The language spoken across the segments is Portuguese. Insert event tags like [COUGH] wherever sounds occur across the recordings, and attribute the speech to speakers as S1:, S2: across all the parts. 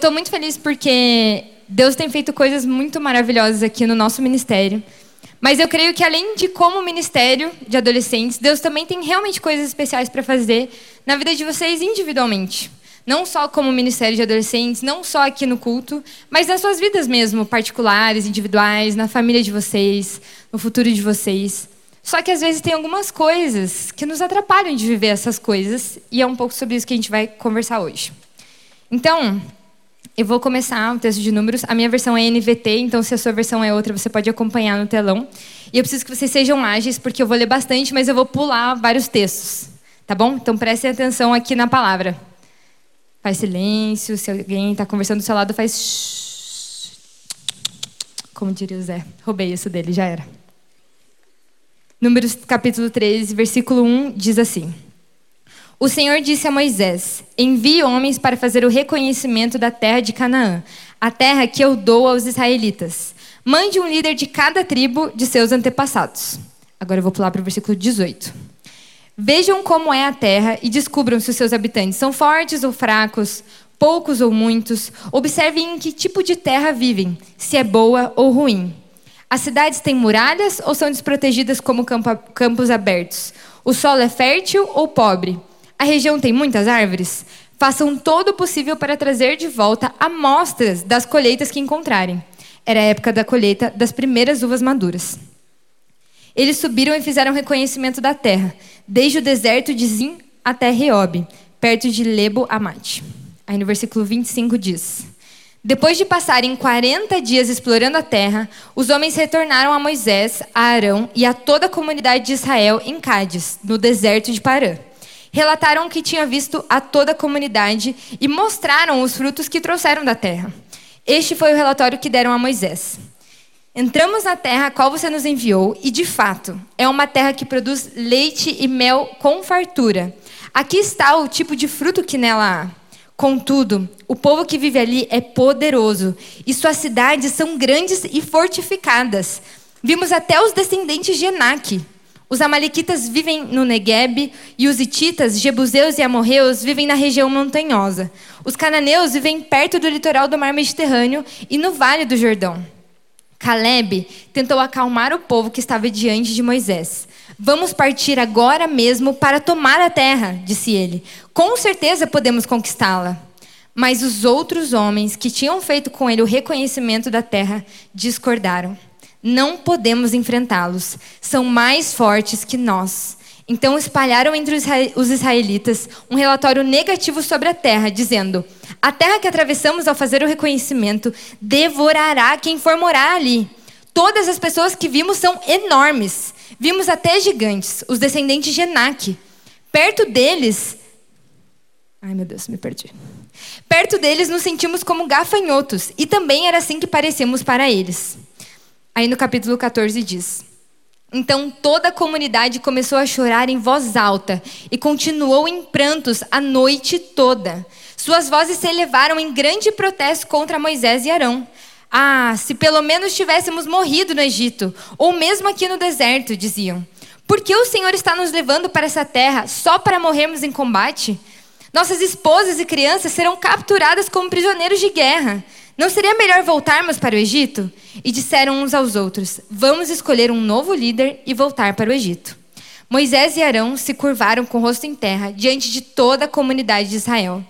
S1: Estou muito feliz porque Deus tem feito coisas muito maravilhosas aqui no nosso ministério. Mas eu creio que além de como ministério de adolescentes, Deus também tem realmente coisas especiais para fazer na vida de vocês individualmente. Não só como ministério de adolescentes, não só aqui no culto, mas nas suas vidas mesmo, particulares, individuais, na família de vocês, no futuro de vocês. Só que às vezes tem algumas coisas que nos atrapalham de viver essas coisas, e é um pouco sobre isso que a gente vai conversar hoje. Então, eu vou começar o texto de números. A minha versão é NVT, então se a sua versão é outra, você pode acompanhar no telão. E eu preciso que vocês sejam ágeis, porque eu vou ler bastante, mas eu vou pular vários textos. Tá bom? Então prestem atenção aqui na palavra. Faz silêncio. Se alguém está conversando do seu lado, faz. Como diria o Zé. Roubei isso dele, já era. Números capítulo 13, versículo 1 diz assim. O Senhor disse a Moisés: Envie homens para fazer o reconhecimento da terra de Canaã, a terra que eu dou aos israelitas. Mande um líder de cada tribo de seus antepassados. Agora eu vou pular para o versículo 18. Vejam como é a terra e descubram se os seus habitantes são fortes ou fracos, poucos ou muitos. Observem em que tipo de terra vivem, se é boa ou ruim. As cidades têm muralhas ou são desprotegidas como campos abertos? O solo é fértil ou pobre? A região tem muitas árvores? Façam todo o possível para trazer de volta amostras das colheitas que encontrarem. Era a época da colheita das primeiras uvas maduras. Eles subiram e fizeram reconhecimento da terra, desde o deserto de Zim até Reob, perto de Lebo Amate. Aí no versículo 25 diz: Depois de passarem 40 dias explorando a terra, os homens retornaram a Moisés, a Arão e a toda a comunidade de Israel em Cádiz, no deserto de Parã relataram o que tinha visto a toda a comunidade e mostraram os frutos que trouxeram da terra. Este foi o relatório que deram a Moisés. Entramos na terra a qual você nos enviou, e de fato, é uma terra que produz leite e mel com fartura. Aqui está o tipo de fruto que nela há. Contudo, o povo que vive ali é poderoso, e suas cidades são grandes e fortificadas. Vimos até os descendentes de Enaque. Os amalequitas vivem no Negueb e os hititas, jebuseus e amorreus vivem na região montanhosa. Os cananeus vivem perto do litoral do mar Mediterrâneo e no vale do Jordão. Caleb tentou acalmar o povo que estava diante de Moisés. Vamos partir agora mesmo para tomar a terra, disse ele. Com certeza podemos conquistá-la. Mas os outros homens que tinham feito com ele o reconhecimento da terra discordaram. Não podemos enfrentá-los. São mais fortes que nós. Então espalharam entre os israelitas um relatório negativo sobre a terra, dizendo: A terra que atravessamos ao fazer o reconhecimento devorará quem for morar ali. Todas as pessoas que vimos são enormes. Vimos até gigantes, os descendentes de Enaque. Perto deles. Ai, meu Deus, me perdi. Perto deles nos sentimos como gafanhotos, e também era assim que parecemos para eles. Aí no capítulo 14 diz: Então toda a comunidade começou a chorar em voz alta e continuou em prantos a noite toda. Suas vozes se elevaram em grande protesto contra Moisés e Arão. Ah, se pelo menos tivéssemos morrido no Egito, ou mesmo aqui no deserto, diziam. Por que o Senhor está nos levando para essa terra só para morrermos em combate? Nossas esposas e crianças serão capturadas como prisioneiros de guerra. Não seria melhor voltarmos para o Egito? E disseram uns aos outros: Vamos escolher um novo líder e voltar para o Egito. Moisés e Arão se curvaram com o rosto em terra diante de toda a comunidade de Israel.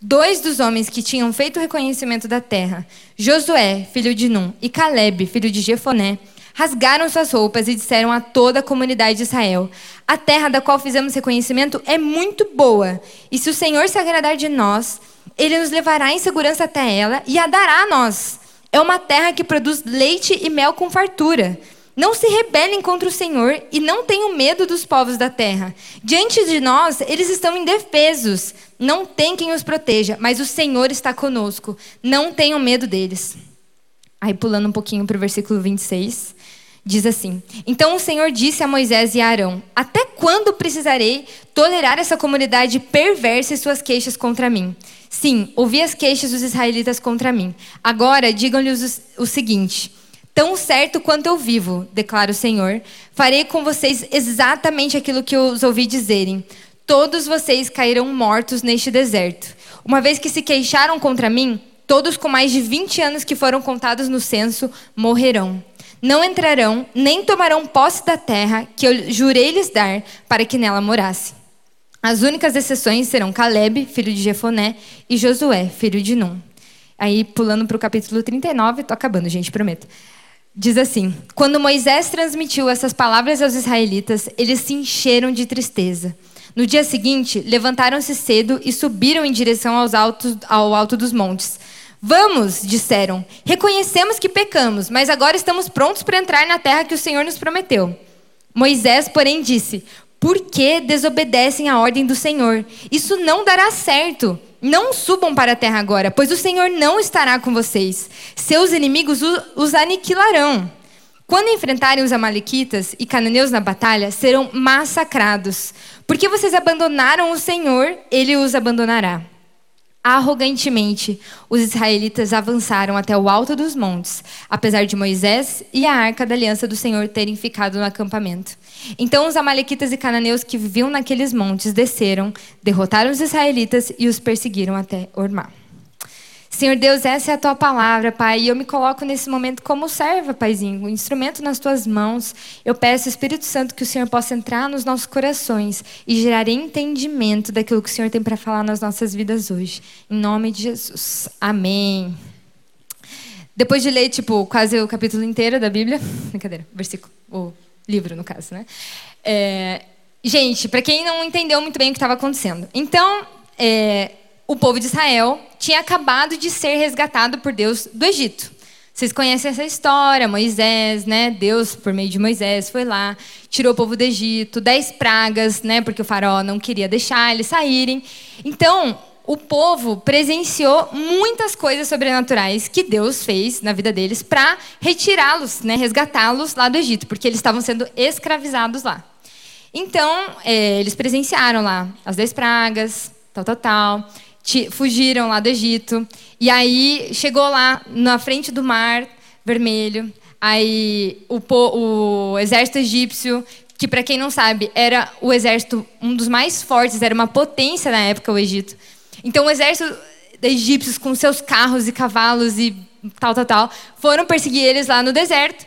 S1: Dois dos homens que tinham feito o reconhecimento da terra, Josué, filho de Num, e Caleb, filho de Jefoné, rasgaram suas roupas e disseram a toda a comunidade de Israel: A terra da qual fizemos reconhecimento é muito boa, e se o Senhor se agradar de nós, ele nos levará em segurança até ela e a dará a nós. É uma terra que produz leite e mel com fartura. Não se rebelem contra o Senhor e não tenham medo dos povos da terra. Diante de nós, eles estão indefesos. Não tem quem os proteja, mas o Senhor está conosco. Não tenham medo deles. Aí, pulando um pouquinho para o versículo 26. Diz assim: Então o Senhor disse a Moisés e a Arão: Até quando precisarei tolerar essa comunidade perversa e suas queixas contra mim? Sim, ouvi as queixas dos israelitas contra mim. Agora digam-lhes o seguinte: Tão certo quanto eu vivo, declara o Senhor, farei com vocês exatamente aquilo que eu os ouvi dizerem. Todos vocês cairão mortos neste deserto. Uma vez que se queixaram contra mim, todos com mais de 20 anos que foram contados no censo morrerão. Não entrarão, nem tomarão posse da terra que eu jurei lhes dar para que nela morassem. As únicas exceções serão Caleb, filho de Jefoné, e Josué, filho de Num. Aí, pulando para o capítulo 39, estou acabando, gente, prometo. Diz assim: Quando Moisés transmitiu essas palavras aos israelitas, eles se encheram de tristeza. No dia seguinte, levantaram-se cedo e subiram em direção aos altos, ao alto dos montes. Vamos, disseram. Reconhecemos que pecamos, mas agora estamos prontos para entrar na terra que o Senhor nos prometeu. Moisés, porém, disse: Por que desobedecem a ordem do Senhor? Isso não dará certo. Não subam para a terra agora, pois o Senhor não estará com vocês. Seus inimigos os aniquilarão. Quando enfrentarem os Amalequitas e cananeus na batalha, serão massacrados. Porque vocês abandonaram o Senhor, ele os abandonará. Arrogantemente, os israelitas avançaram até o alto dos montes, apesar de Moisés e a arca da aliança do Senhor terem ficado no acampamento. Então os amalequitas e cananeus que viviam naqueles montes desceram, derrotaram os israelitas e os perseguiram até Ormá. Senhor Deus, essa é a tua palavra, Pai, e eu me coloco nesse momento como serva, Paizinho, um instrumento nas tuas mãos. Eu peço, Espírito Santo, que o Senhor possa entrar nos nossos corações e gerar entendimento daquilo que o Senhor tem para falar nas nossas vidas hoje. Em nome de Jesus. Amém. Depois de ler, tipo, quase o capítulo inteiro da Bíblia, [LAUGHS] brincadeira, versículo, o livro, no caso, né? É, gente, para quem não entendeu muito bem o que estava acontecendo. Então, é, o povo de Israel tinha acabado de ser resgatado por Deus do Egito. Vocês conhecem essa história, Moisés, né? Deus, por meio de Moisés, foi lá, tirou o povo do Egito, dez pragas, né? Porque o faraó não queria deixar eles saírem. Então, o povo presenciou muitas coisas sobrenaturais que Deus fez na vida deles para retirá-los, né? Resgatá-los lá do Egito, porque eles estavam sendo escravizados lá. Então, é, eles presenciaram lá as dez pragas, tal, tal, tal fugiram lá do Egito. E aí chegou lá na frente do mar vermelho. Aí o, o exército egípcio, que para quem não sabe, era o exército um dos mais fortes, era uma potência na época o Egito. Então o exército egípcios com seus carros e cavalos e tal, tal, tal, foram perseguir eles lá no deserto.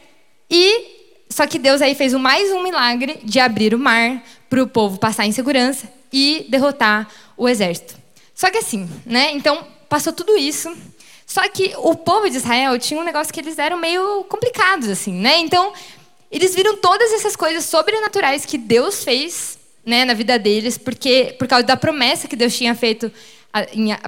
S1: E só que Deus aí fez mais um milagre de abrir o mar para o povo passar em segurança e derrotar o exército. Só que assim, né? Então, passou tudo isso. Só que o povo de Israel tinha um negócio que eles eram meio complicados, assim, né? Então, eles viram todas essas coisas sobrenaturais que Deus fez né, na vida deles, porque por causa da promessa que Deus tinha feito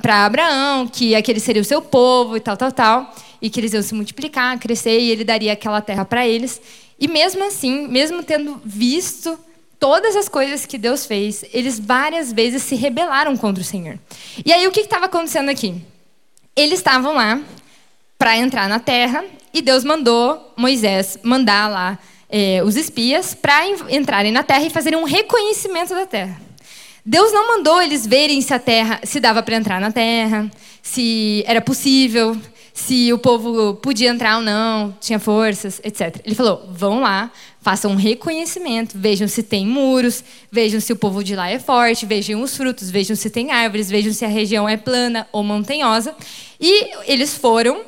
S1: para Abraão, que aquele seria o seu povo e tal, tal, tal, e que eles iam se multiplicar, crescer e ele daria aquela terra para eles. E mesmo assim, mesmo tendo visto todas as coisas que Deus fez, eles várias vezes se rebelaram contra o Senhor. E aí o que estava acontecendo aqui? Eles estavam lá para entrar na terra e Deus mandou Moisés mandar lá é, os espias para entrarem na terra e fazerem um reconhecimento da terra. Deus não mandou eles verem se a terra se dava para entrar na terra, se era possível, se o povo podia entrar ou não, tinha forças, etc. Ele falou: vão lá, façam um reconhecimento, vejam se tem muros, vejam se o povo de lá é forte, vejam os frutos, vejam se tem árvores, vejam se a região é plana ou montanhosa. E eles foram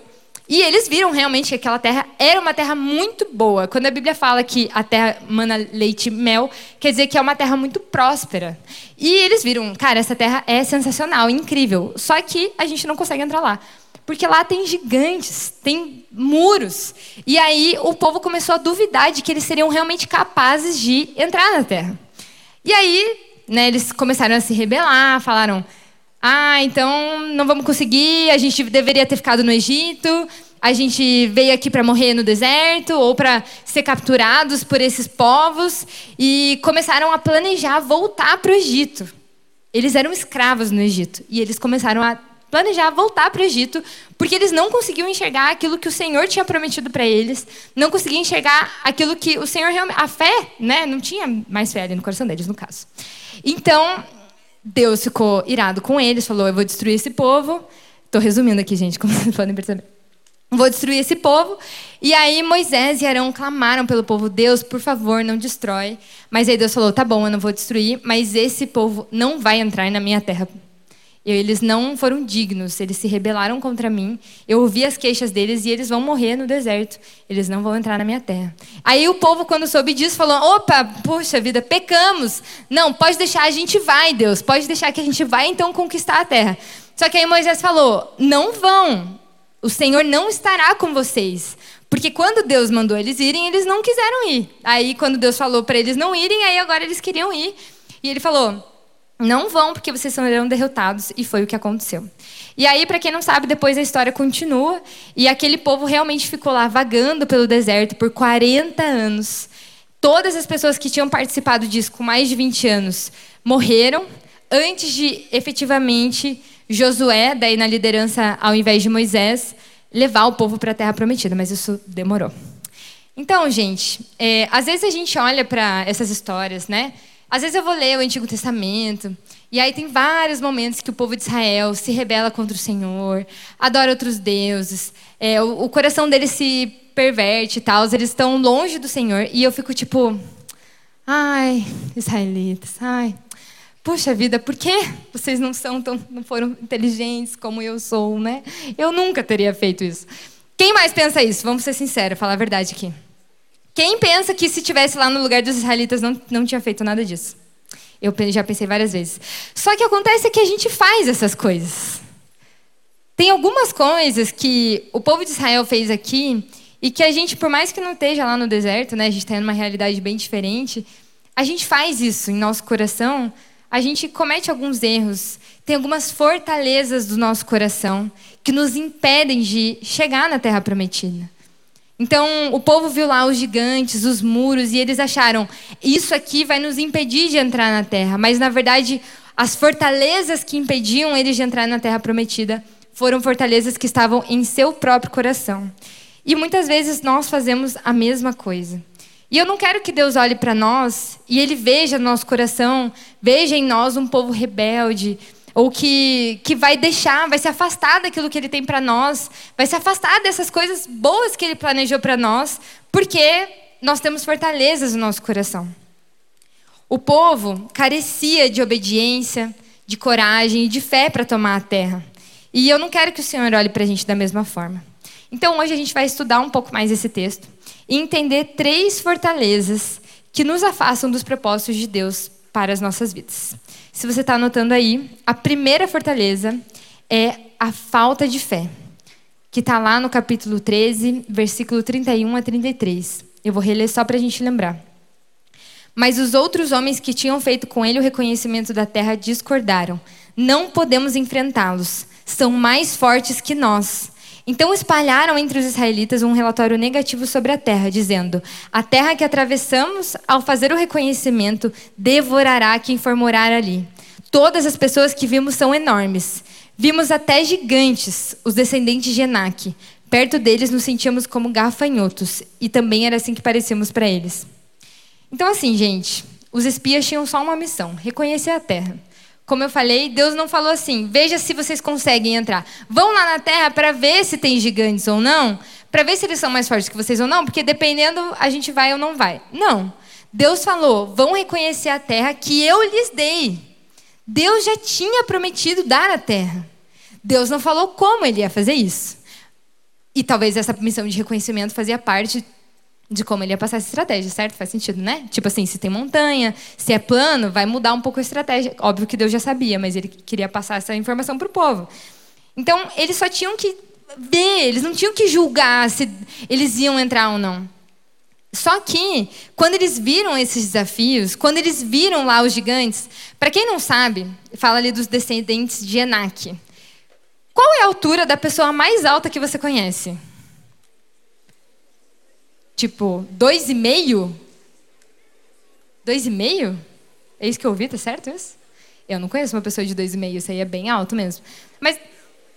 S1: e eles viram realmente que aquela terra era uma terra muito boa. Quando a Bíblia fala que a terra mana leite e mel, quer dizer que é uma terra muito próspera. E eles viram, cara, essa terra é sensacional, incrível. Só que a gente não consegue entrar lá. Porque lá tem gigantes, tem muros. E aí o povo começou a duvidar de que eles seriam realmente capazes de entrar na terra. E aí, né, eles começaram a se rebelar, falaram: "Ah, então não vamos conseguir, a gente deveria ter ficado no Egito, a gente veio aqui para morrer no deserto ou para ser capturados por esses povos" e começaram a planejar voltar para o Egito. Eles eram escravos no Egito e eles começaram a planejar voltar para o Egito, porque eles não conseguiam enxergar aquilo que o Senhor tinha prometido para eles, não conseguiam enxergar aquilo que o Senhor realmente. A fé, né? Não tinha mais fé ali no coração deles, no caso. Então, Deus ficou irado com eles, falou: Eu vou destruir esse povo. Estou resumindo aqui, gente, [LAUGHS] como vocês podem perceber. Vou destruir esse povo. E aí Moisés e Arão clamaram pelo povo: Deus, por favor, não destrói. Mas aí Deus falou: Tá bom, eu não vou destruir, mas esse povo não vai entrar na minha terra Eles não foram dignos, eles se rebelaram contra mim. Eu ouvi as queixas deles e eles vão morrer no deserto. Eles não vão entrar na minha terra. Aí o povo, quando soube disso, falou: opa, puxa vida, pecamos. Não, pode deixar, a gente vai, Deus. Pode deixar que a gente vai então conquistar a terra. Só que aí Moisés falou: não vão. O Senhor não estará com vocês. Porque quando Deus mandou eles irem, eles não quiseram ir. Aí, quando Deus falou para eles não irem, aí agora eles queriam ir. E ele falou: não vão porque vocês serão derrotados, e foi o que aconteceu. E aí, para quem não sabe, depois a história continua, e aquele povo realmente ficou lá vagando pelo deserto por 40 anos. Todas as pessoas que tinham participado disso com mais de 20 anos morreram antes de efetivamente Josué, daí na liderança ao invés de Moisés, levar o povo para a terra prometida, mas isso demorou. Então, gente, é, às vezes a gente olha para essas histórias, né? Às vezes eu vou ler o Antigo Testamento, e aí tem vários momentos que o povo de Israel se rebela contra o Senhor, adora outros deuses, é, o, o, coração deles se perverte e tal, eles estão longe do Senhor, e eu fico tipo, ai, israelitas, ai, puxa vida, por que vocês não são tão, não foram inteligentes como eu sou, né? Eu nunca teria feito isso. Quem mais pensa isso? Vamos ser sinceros, falar a verdade aqui. Quem pensa que se tivesse lá no lugar dos israelitas não, não tinha feito nada disso? Eu já pensei várias vezes. Só que acontece que a gente faz essas coisas. Tem algumas coisas que o povo de Israel fez aqui e que a gente, por mais que não esteja lá no deserto, né, a gente está numa realidade bem diferente, a gente faz isso em nosso coração, a gente comete alguns erros, tem algumas fortalezas do nosso coração que nos impedem de chegar na terra prometida. Então, o povo viu lá os gigantes, os muros, e eles acharam: isso aqui vai nos impedir de entrar na terra. Mas, na verdade, as fortalezas que impediam eles de entrar na terra prometida foram fortalezas que estavam em seu próprio coração. E muitas vezes nós fazemos a mesma coisa. E eu não quero que Deus olhe para nós e ele veja nosso coração, veja em nós um povo rebelde, ou que, que vai deixar, vai se afastar daquilo que ele tem para nós, vai se afastar dessas coisas boas que ele planejou para nós, porque nós temos fortalezas no nosso coração. O povo carecia de obediência, de coragem e de fé para tomar a terra. E eu não quero que o Senhor olhe para a gente da mesma forma. Então hoje a gente vai estudar um pouco mais esse texto e entender três fortalezas que nos afastam dos propósitos de Deus para as nossas vidas. Se você está anotando aí, a primeira fortaleza é a falta de fé, que está lá no capítulo 13, versículo 31 a 33. Eu vou reler só para a gente lembrar. Mas os outros homens que tinham feito com ele o reconhecimento da terra discordaram. Não podemos enfrentá-los. São mais fortes que nós. Então espalharam entre os israelitas um relatório negativo sobre a terra, dizendo: A terra que atravessamos, ao fazer o reconhecimento, devorará quem for morar ali. Todas as pessoas que vimos são enormes. Vimos até gigantes, os descendentes de Enaque. Perto deles nos sentíamos como gafanhotos, e também era assim que parecíamos para eles. Então, assim, gente, os espias tinham só uma missão: reconhecer a terra. Como eu falei, Deus não falou assim: veja se vocês conseguem entrar. Vão lá na terra para ver se tem gigantes ou não, para ver se eles são mais fortes que vocês ou não, porque dependendo a gente vai ou não vai. Não. Deus falou: vão reconhecer a terra que eu lhes dei. Deus já tinha prometido dar a terra. Deus não falou como ele ia fazer isso. E talvez essa missão de reconhecimento fazia parte de como ele ia passar essa estratégia, certo? Faz sentido, né? Tipo assim, se tem montanha, se é plano, vai mudar um pouco a estratégia. Óbvio que Deus já sabia, mas ele queria passar essa informação para o povo. Então, eles só tinham que ver, eles não tinham que julgar se eles iam entrar ou não. Só que, quando eles viram esses desafios, quando eles viram lá os gigantes, para quem não sabe, fala ali dos descendentes de Enaque. Qual é a altura da pessoa mais alta que você conhece? Tipo, dois e meio? Dois e meio? É isso que eu ouvi, tá certo isso? Eu não conheço uma pessoa de dois e meio, isso aí é bem alto mesmo. Mas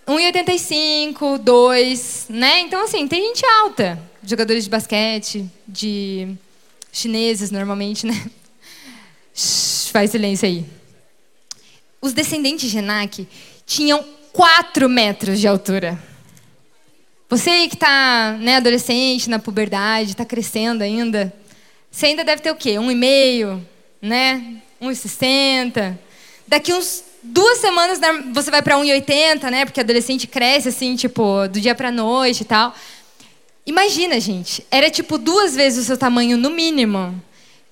S1: 1,85, 2, né? Então, assim, tem gente alta. Jogadores de basquete, de chineses, normalmente, né? Shhh, faz silêncio aí. Os descendentes de Enac tinham 4 metros de altura. Você que está né, adolescente, na puberdade, está crescendo ainda, você ainda deve ter o quê? Um e meio, né? 1,60. Daqui uns duas semanas você vai para 1,80, né? Porque adolescente cresce assim, tipo, do dia para noite e tal. Imagina, gente, era tipo duas vezes o seu tamanho no mínimo.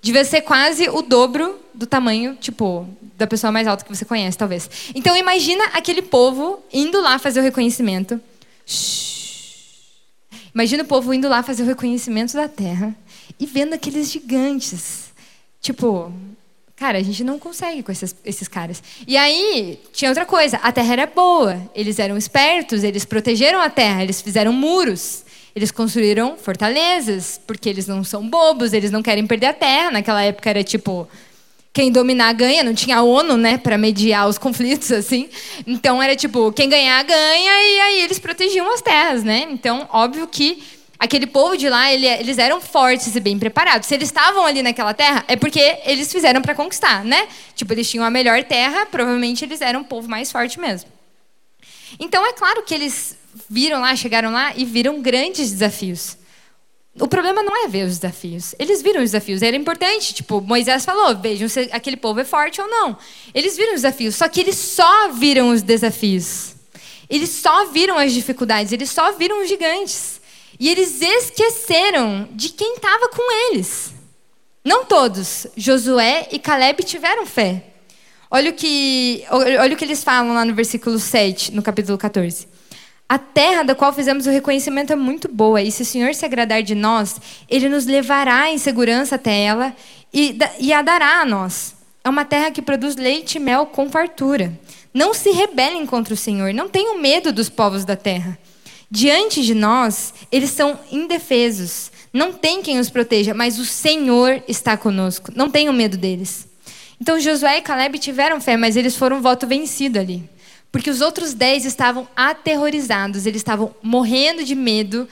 S1: Devia ser quase o dobro do tamanho, tipo, da pessoa mais alta que você conhece, talvez. Então imagina aquele povo indo lá fazer o reconhecimento. Imagina o povo indo lá fazer o reconhecimento da terra e vendo aqueles gigantes. Tipo, cara, a gente não consegue com esses, esses caras. E aí, tinha outra coisa: a terra era boa, eles eram espertos, eles protegeram a terra, eles fizeram muros. Eles construíram fortalezas, porque eles não são bobos, eles não querem perder a terra. Naquela época era tipo quem dominar ganha, não tinha ONU, né, para mediar os conflitos [LAUGHS] assim. Então era tipo, quem ganhar ganha e aí eles protegiam as terras, né? Então, óbvio que aquele povo de lá, ele, eles eram fortes e bem preparados. Se eles estavam ali naquela terra, é porque eles fizeram para conquistar, né? Tipo, eles tinham a melhor terra, provavelmente eles eram um povo mais forte mesmo. Então, é claro que eles viram lá, chegaram lá e viram grandes desafios. O problema não é ver os desafios. Eles viram os desafios. Era importante. Tipo, Moisés falou: vejam se aquele povo é forte ou não. Eles viram os desafios. Só que eles só viram os desafios. Eles só viram as dificuldades. Eles só viram os gigantes. E eles esqueceram de quem estava com eles. Não todos. Josué e Caleb tiveram fé. Olha o que, olha o que eles falam lá no versículo 7, no capítulo 14. A terra da qual fizemos o reconhecimento é muito boa, e se o Senhor se agradar de nós, Ele nos levará em segurança até ela e, e a dará a nós. É uma terra que produz leite e mel com fartura. Não se rebelem contra o Senhor, não tenham medo dos povos da terra. Diante de nós, eles são indefesos. Não tem quem os proteja, mas o Senhor está conosco. Não tenham medo deles. Então Josué e Caleb tiveram fé, mas eles foram voto vencido ali. Porque os outros dez estavam aterrorizados, eles estavam morrendo de medo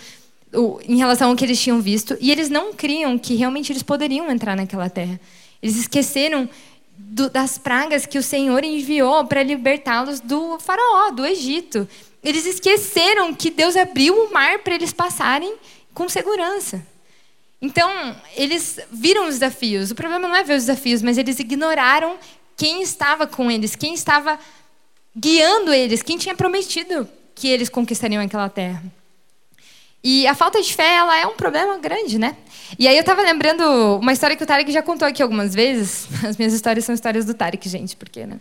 S1: em relação ao que eles tinham visto, e eles não criam que realmente eles poderiam entrar naquela terra. Eles esqueceram do, das pragas que o Senhor enviou para libertá-los do faraó, do Egito. Eles esqueceram que Deus abriu o mar para eles passarem com segurança. Então, eles viram os desafios. O problema não é ver os desafios, mas eles ignoraram quem estava com eles, quem estava guiando eles, quem tinha prometido que eles conquistariam aquela terra. E a falta de fé, ela é um problema grande, né? E aí eu estava lembrando uma história que o Tarek já contou aqui algumas vezes. [LAUGHS] As minhas histórias são histórias do Tarek, gente, porque, né?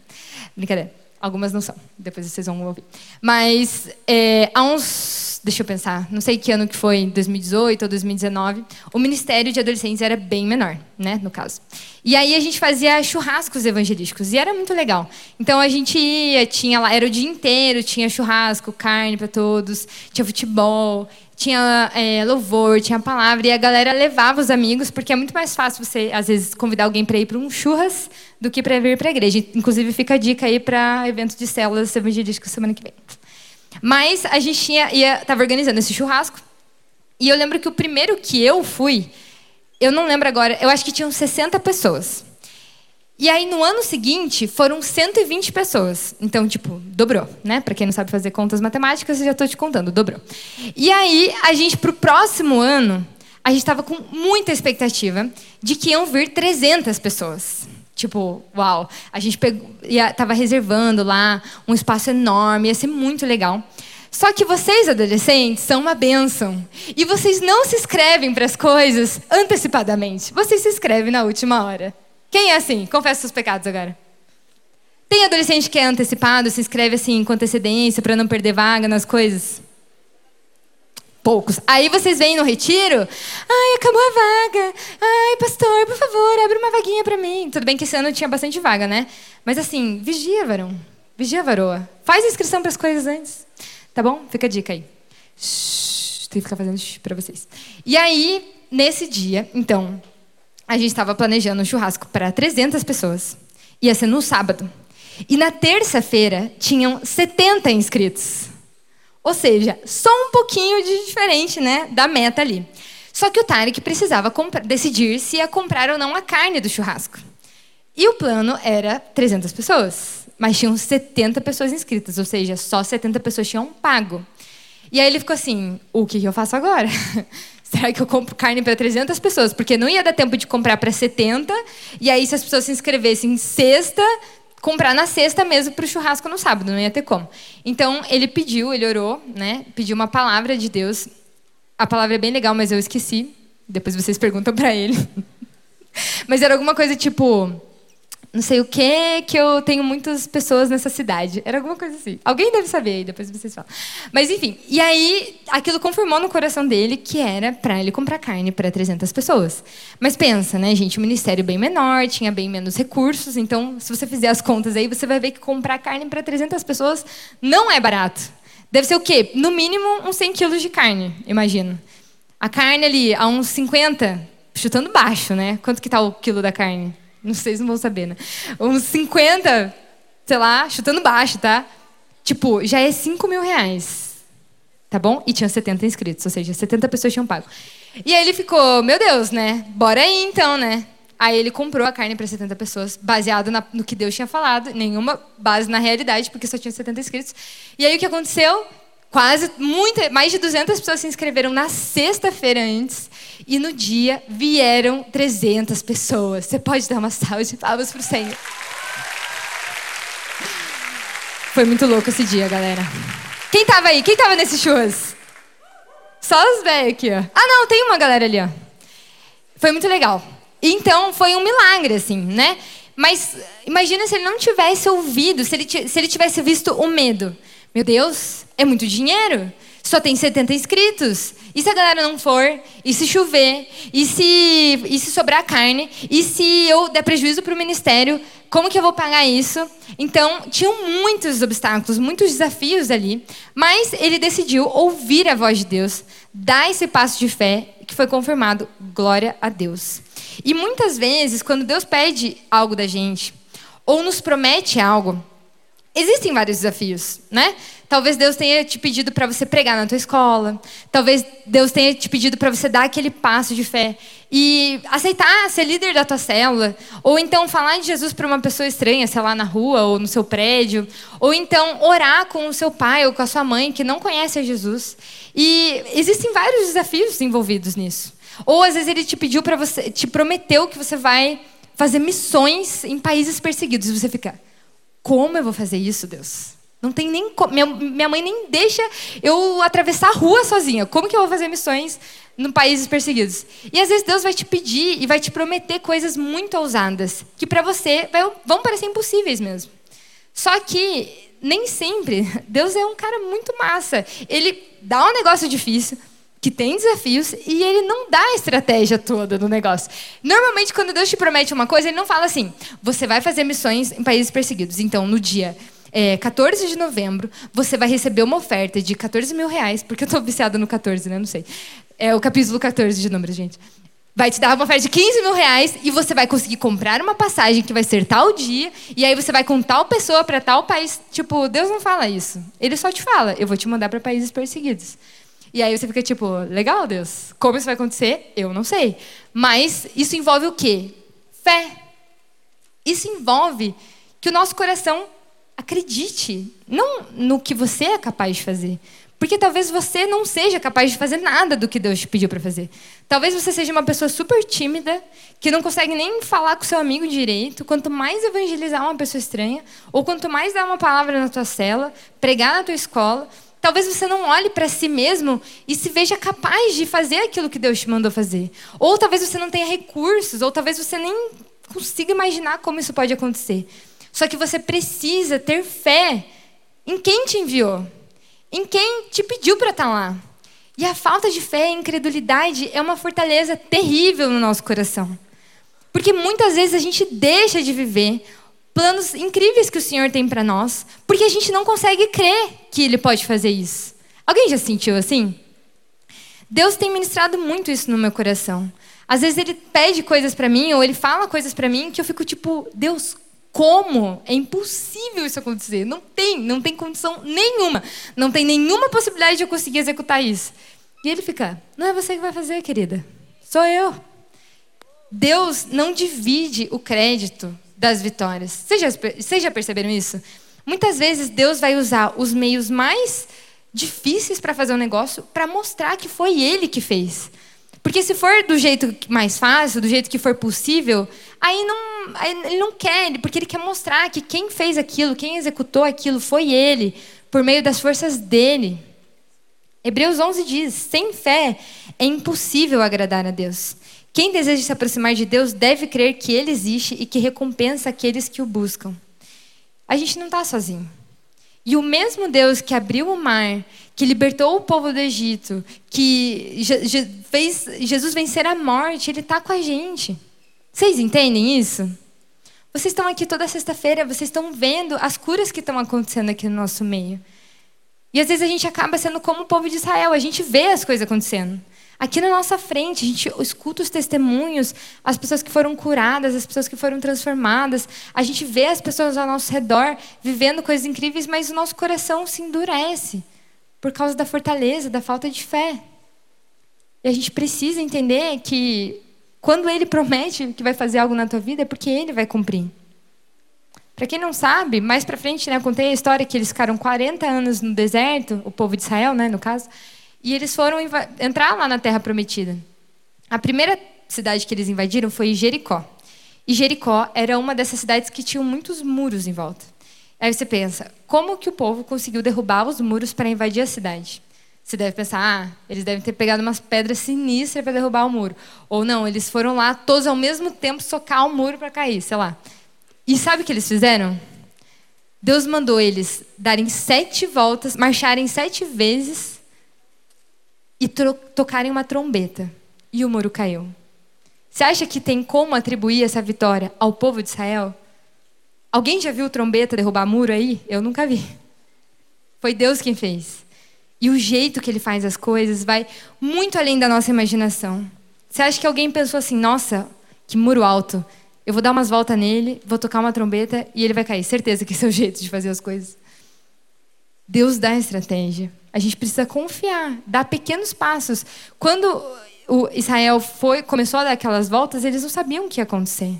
S1: Brincadeira. Algumas não são, depois vocês vão ouvir. Mas é, há uns, deixa eu pensar, não sei que ano que foi, 2018 ou 2019, o Ministério de Adolescentes era bem menor, né, no caso. E aí a gente fazia churrascos evangelísticos e era muito legal. Então a gente ia, tinha lá, era o dia inteiro, tinha churrasco, carne para todos, tinha futebol, tinha é, louvor, tinha palavra, e a galera levava os amigos, porque é muito mais fácil você, às vezes, convidar alguém para ir para um churras do que para vir para a igreja. Inclusive, fica a dica aí para eventos de células evangelísticas semana que vem. Mas a gente tinha, estava organizando esse churrasco, e eu lembro que o primeiro que eu fui, eu não lembro agora, eu acho que tinham 60 pessoas. E aí, no ano seguinte, foram 120 pessoas. Então, tipo, dobrou, né? Para quem não sabe fazer contas matemáticas, eu já estou te contando, dobrou. E aí, a gente, para o próximo ano, a gente estava com muita expectativa de que iam vir 300 pessoas. Tipo, uau, a gente pegou, ia, tava reservando lá um espaço enorme, ia ser muito legal. Só que vocês, adolescentes, são uma bênção. E vocês não se inscrevem para as coisas antecipadamente. Vocês se inscrevem na última hora. Quem é assim? Confessa seus pecados agora. Tem adolescente que é antecipado, se inscreve assim com antecedência para não perder vaga nas coisas? Poucos. Aí vocês vêm no retiro, ai, acabou a vaga. Ai, pastor, por favor, abre uma vaguinha para mim. Tudo bem que esse ano tinha bastante vaga, né? Mas assim, vigia, varão. Vigia, varoa. Faz inscrição para as coisas antes. Tá bom? Fica a dica aí. Shhh, tem que ficar fazendo para vocês. E aí, nesse dia, então, a gente estava planejando um churrasco para 300 pessoas. Ia ser no sábado. E na terça-feira tinham 70 inscritos. Ou seja, só um pouquinho de diferente, né, da meta ali. Só que o Tarek precisava decidir se ia comprar ou não a carne do churrasco. E o plano era 300 pessoas, mas tinham 70 pessoas inscritas, ou seja, só 70 pessoas tinham pago. E aí ele ficou assim: o que eu faço agora? [LAUGHS] será que eu compro carne para 300 pessoas? Porque não ia dar tempo de comprar para 70, e aí se as pessoas se inscrevessem sexta, comprar na sexta mesmo para o churrasco no sábado, não ia ter como. Então ele pediu, ele orou, né? Pediu uma palavra de Deus. A palavra é bem legal, mas eu esqueci. Depois vocês perguntam para ele. [LAUGHS] mas era alguma coisa tipo não sei o que, que eu tenho muitas pessoas nessa cidade. Era alguma coisa assim. Alguém deve saber aí, depois vocês falam. Mas enfim, e aí aquilo confirmou no coração dele que era para ele comprar carne para 300 pessoas. Mas pensa, né, gente, o ministério bem menor, tinha bem menos recursos, então se você fizer as contas aí, você vai ver que comprar carne para 300 pessoas não é barato. Deve ser o quê? No mínimo uns 100 quilos de carne, imagino. A carne ali, a uns 50, chutando baixo, né? Quanto que tá o quilo da carne? Se não vão saber, né? Uns 50, sei lá, chutando baixo, tá? Tipo, já é 5 mil reais. Tá bom? E tinha 70 inscritos, ou seja, 70 pessoas tinham pago. E aí ele ficou, meu Deus, né? Bora aí então, né? Aí ele comprou a carne para 70 pessoas, baseado na, no que Deus tinha falado, nenhuma base na realidade, porque só tinha 70 inscritos. E aí o que aconteceu? Quase, muita, mais de 200 pessoas se inscreveram na sexta-feira antes. E no dia vieram 300 pessoas. Você pode dar uma salva de palmas pro Senhor. Foi muito louco esse dia, galera. Quem tava aí? Quem tava nesse churras? Só os velhos aqui, ó. Ah, não, tem uma galera ali, ó. Foi muito legal. Então, foi um milagre, assim, né? Mas imagina se ele não tivesse ouvido, se ele, se ele tivesse visto o medo. Meu Deus, é muito dinheiro. Só tem 70 inscritos. E se a galera não for? E se chover? E se, e se sobrar carne? E se eu der prejuízo para o ministério? Como que eu vou pagar isso? Então, tinham muitos obstáculos, muitos desafios ali. Mas ele decidiu ouvir a voz de Deus, dar esse passo de fé, que foi confirmado. Glória a Deus. E muitas vezes, quando Deus pede algo da gente, ou nos promete algo, existem vários desafios, né? Talvez Deus tenha te pedido para você pregar na tua escola. Talvez Deus tenha te pedido para você dar aquele passo de fé e aceitar ser líder da tua célula, ou então falar de Jesus para uma pessoa estranha, sei lá, na rua ou no seu prédio, ou então orar com o seu pai ou com a sua mãe que não conhece a Jesus. E existem vários desafios envolvidos nisso. Ou às vezes ele te pediu para você, te prometeu que você vai fazer missões em países perseguidos e você fica: "Como eu vou fazer isso, Deus?" Não tem nem minha, minha mãe nem deixa eu atravessar a rua sozinha. Como que eu vou fazer missões em países perseguidos? E às vezes Deus vai te pedir e vai te prometer coisas muito ousadas que para você vai, vão parecer impossíveis mesmo. Só que nem sempre [LAUGHS] Deus é um cara muito massa. Ele dá um negócio difícil, que tem desafios e ele não dá a estratégia toda do negócio. Normalmente, quando Deus te promete uma coisa, ele não fala assim: você vai fazer missões em países perseguidos. Então, no dia é, 14 de novembro, você vai receber uma oferta de 14 mil reais, porque eu estou viciada no 14, né? Não sei. É o capítulo 14 de números, gente. Vai te dar uma oferta de 15 mil reais e você vai conseguir comprar uma passagem que vai ser tal dia, e aí você vai com tal pessoa para tal país. Tipo, Deus não fala isso. Ele só te fala: eu vou te mandar para países perseguidos. E aí você fica tipo, legal, Deus. Como isso vai acontecer? Eu não sei. Mas isso envolve o quê? Fé. Isso envolve que o nosso coração acredite, não no que você é capaz de fazer. Porque talvez você não seja capaz de fazer nada do que Deus te pediu para fazer. Talvez você seja uma pessoa super tímida, que não consegue nem falar com seu amigo direito. Quanto mais evangelizar uma pessoa estranha, ou quanto mais dar uma palavra na tua cela, pregar na tua escola, talvez você não olhe para si mesmo e se veja capaz de fazer aquilo que Deus te mandou fazer. Ou talvez você não tenha recursos, ou talvez você nem consiga imaginar como isso pode acontecer. Só que você precisa ter fé em quem te enviou, em quem te pediu para estar tá lá. E a falta de fé e incredulidade é uma fortaleza terrível no nosso coração. Porque muitas vezes a gente deixa de viver planos incríveis que o Senhor tem para nós, porque a gente não consegue crer que Ele pode fazer isso. Alguém já sentiu assim? Deus tem ministrado muito isso no meu coração. Às vezes Ele pede coisas para mim, ou Ele fala coisas para mim, que eu fico tipo, Deus, como? É impossível isso acontecer. Não tem, não tem condição nenhuma. Não tem nenhuma possibilidade de eu conseguir executar isso. E ele fica: Não é você que vai fazer, querida. Sou eu. Deus não divide o crédito das vitórias. Vocês já, vocês já perceberam isso? Muitas vezes Deus vai usar os meios mais difíceis para fazer um negócio para mostrar que foi Ele que fez. Porque se for do jeito mais fácil, do jeito que for possível, aí não, ele não quer, porque ele quer mostrar que quem fez aquilo, quem executou aquilo foi ele, por meio das forças dele. Hebreus 11 diz: sem fé é impossível agradar a Deus. Quem deseja se aproximar de Deus deve crer que Ele existe e que recompensa aqueles que o buscam. A gente não está sozinho. E o mesmo Deus que abriu o mar, que libertou o povo do Egito, que fez Jesus vencer a morte, Ele está com a gente. Vocês entendem isso? Vocês estão aqui toda sexta-feira, vocês estão vendo as curas que estão acontecendo aqui no nosso meio. E às vezes a gente acaba sendo como o povo de Israel, a gente vê as coisas acontecendo. Aqui na nossa frente, a gente escuta os testemunhos, as pessoas que foram curadas, as pessoas que foram transformadas. A gente vê as pessoas ao nosso redor vivendo coisas incríveis, mas o nosso coração se endurece por causa da fortaleza, da falta de fé. E a gente precisa entender que quando ele promete que vai fazer algo na tua vida, é porque ele vai cumprir. Para quem não sabe, mais para frente, né, eu contei a história que eles ficaram 40 anos no deserto, o povo de Israel, né, no caso. E eles foram entrar lá na Terra Prometida. A primeira cidade que eles invadiram foi Jericó. E Jericó era uma dessas cidades que tinham muitos muros em volta. Aí você pensa, como que o povo conseguiu derrubar os muros para invadir a cidade? Você deve pensar, ah, eles devem ter pegado umas pedras sinistras para derrubar o muro. Ou não, eles foram lá todos ao mesmo tempo socar o muro para cair, sei lá. E sabe o que eles fizeram? Deus mandou eles darem sete voltas, marcharem sete vezes e tocarem uma trombeta. E o muro caiu. Você acha que tem como atribuir essa vitória ao povo de Israel? Alguém já viu trombeta derrubar muro aí? Eu nunca vi. Foi Deus quem fez. E o jeito que ele faz as coisas vai muito além da nossa imaginação. Você acha que alguém pensou assim: nossa, que muro alto. Eu vou dar umas voltas nele, vou tocar uma trombeta e ele vai cair. Certeza que esse é o jeito de fazer as coisas. Deus dá estratégia. A gente precisa confiar, dar pequenos passos. Quando o Israel foi, começou a dar aquelas voltas, eles não sabiam o que ia acontecer.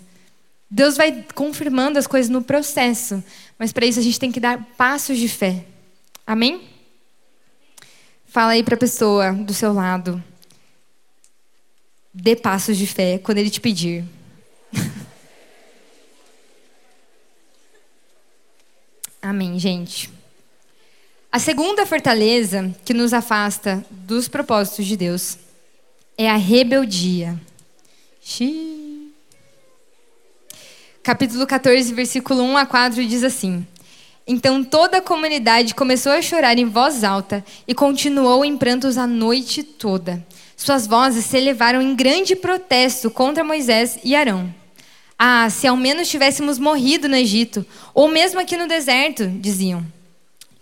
S1: Deus vai confirmando as coisas no processo, mas para isso a gente tem que dar passos de fé. Amém? Fala aí para a pessoa do seu lado. Dê passos de fé quando ele te pedir. [LAUGHS] Amém, gente. A segunda fortaleza que nos afasta dos propósitos de Deus é a rebeldia. Xiii. Capítulo 14, versículo 1 a 4 diz assim: Então toda a comunidade começou a chorar em voz alta e continuou em prantos a noite toda. Suas vozes se elevaram em grande protesto contra Moisés e Arão. Ah, se ao menos tivéssemos morrido no Egito, ou mesmo aqui no deserto, diziam.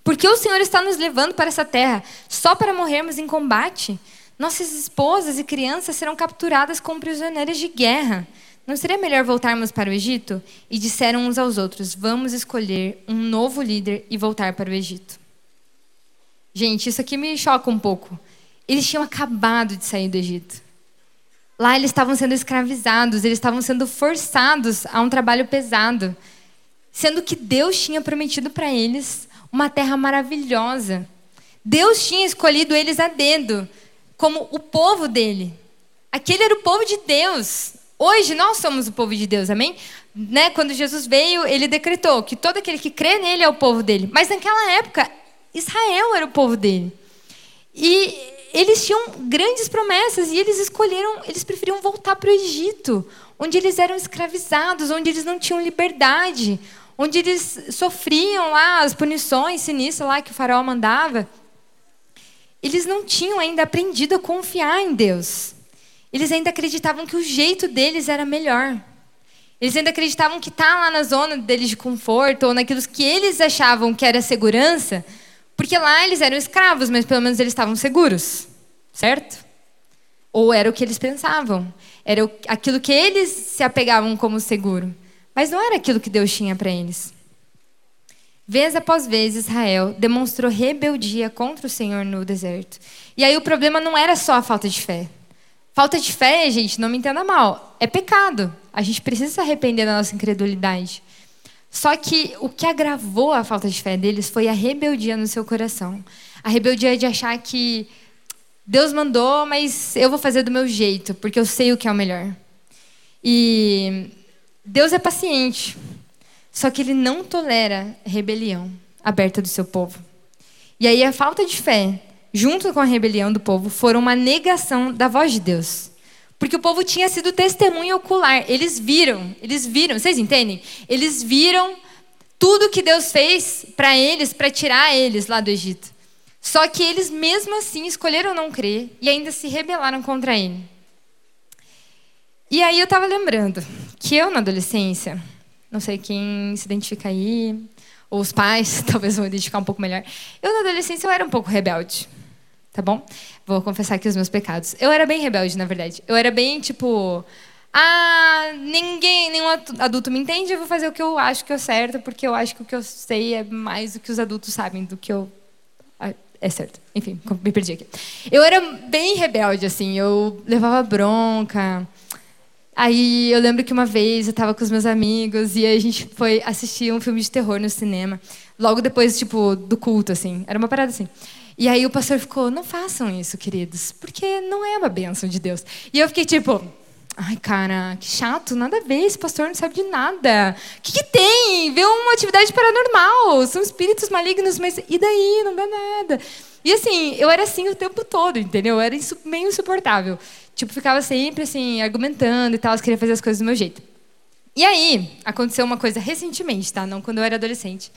S1: Porque o Senhor está nos levando para essa terra só para morrermos em combate? Nossas esposas e crianças serão capturadas como prisioneiras de guerra. Não seria melhor voltarmos para o Egito? E disseram uns aos outros: Vamos escolher um novo líder e voltar para o Egito. Gente, isso aqui me choca um pouco. Eles tinham acabado de sair do Egito. Lá eles estavam sendo escravizados, eles estavam sendo forçados a um trabalho pesado, sendo que Deus tinha prometido para eles uma terra maravilhosa. Deus tinha escolhido eles a dedo, como o povo dele. Aquele era o povo de Deus. Hoje nós somos o povo de Deus, amém? Né? Quando Jesus veio, ele decretou que todo aquele que crê nele é o povo dele. Mas naquela época, Israel era o povo dele. E eles tinham grandes promessas e eles escolheram, eles preferiam voltar para o Egito, onde eles eram escravizados, onde eles não tinham liberdade, onde eles sofriam lá as punições sinistras lá que o faraó mandava, eles não tinham ainda aprendido a confiar em Deus. Eles ainda acreditavam que o jeito deles era melhor. Eles ainda acreditavam que estar tá lá na zona deles de conforto ou naquilo que eles achavam que era segurança, porque lá eles eram escravos, mas pelo menos eles estavam seguros, certo? Ou era o que eles pensavam, era aquilo que eles se apegavam como seguro. Mas não era aquilo que Deus tinha para eles. Vez após vez, Israel demonstrou rebeldia contra o Senhor no deserto. E aí o problema não era só a falta de fé. Falta de fé, gente, não me entenda mal, é pecado. A gente precisa se arrepender da nossa incredulidade. Só que o que agravou a falta de fé deles foi a rebeldia no seu coração. A rebeldia de achar que Deus mandou, mas eu vou fazer do meu jeito, porque eu sei o que é o melhor. E Deus é paciente, só que ele não tolera rebelião aberta do seu povo. E aí a falta de fé, junto com a rebelião do povo, foram uma negação da voz de Deus. Porque o povo tinha sido testemunha ocular. Eles viram, eles viram, vocês entendem? Eles viram tudo que Deus fez para eles, para tirar eles lá do Egito. Só que eles mesmo assim escolheram não crer e ainda se rebelaram contra ele. E aí eu estava lembrando que eu na adolescência, não sei quem se identifica aí, ou os pais [LAUGHS] talvez vão identificar um pouco melhor. Eu na adolescência eu era um pouco rebelde tá bom? Vou confessar aqui os meus pecados. Eu era bem rebelde, na verdade. Eu era bem tipo, ah, ninguém, nenhum adulto me entende, eu vou fazer o que eu acho que é certo, porque eu acho que o que eu sei é mais do que os adultos sabem do que eu é certo. Enfim, me perdi aqui. Eu era bem rebelde assim, eu levava bronca. Aí eu lembro que uma vez eu estava com os meus amigos e a gente foi assistir um filme de terror no cinema, logo depois tipo do culto assim. Era uma parada assim. E aí o pastor ficou: não façam isso, queridos, porque não é uma bênção de Deus. E eu fiquei tipo. Ai, cara, que chato, nada a ver, esse pastor não sabe de nada. O que, que tem? Vê uma atividade paranormal, são espíritos malignos, mas e daí? Não dá nada. E assim, eu era assim o tempo todo, entendeu? Eu era meio insuportável. Tipo, ficava sempre assim, argumentando e tal, queria fazer as coisas do meu jeito. E aí, aconteceu uma coisa recentemente, tá? Não quando eu era adolescente.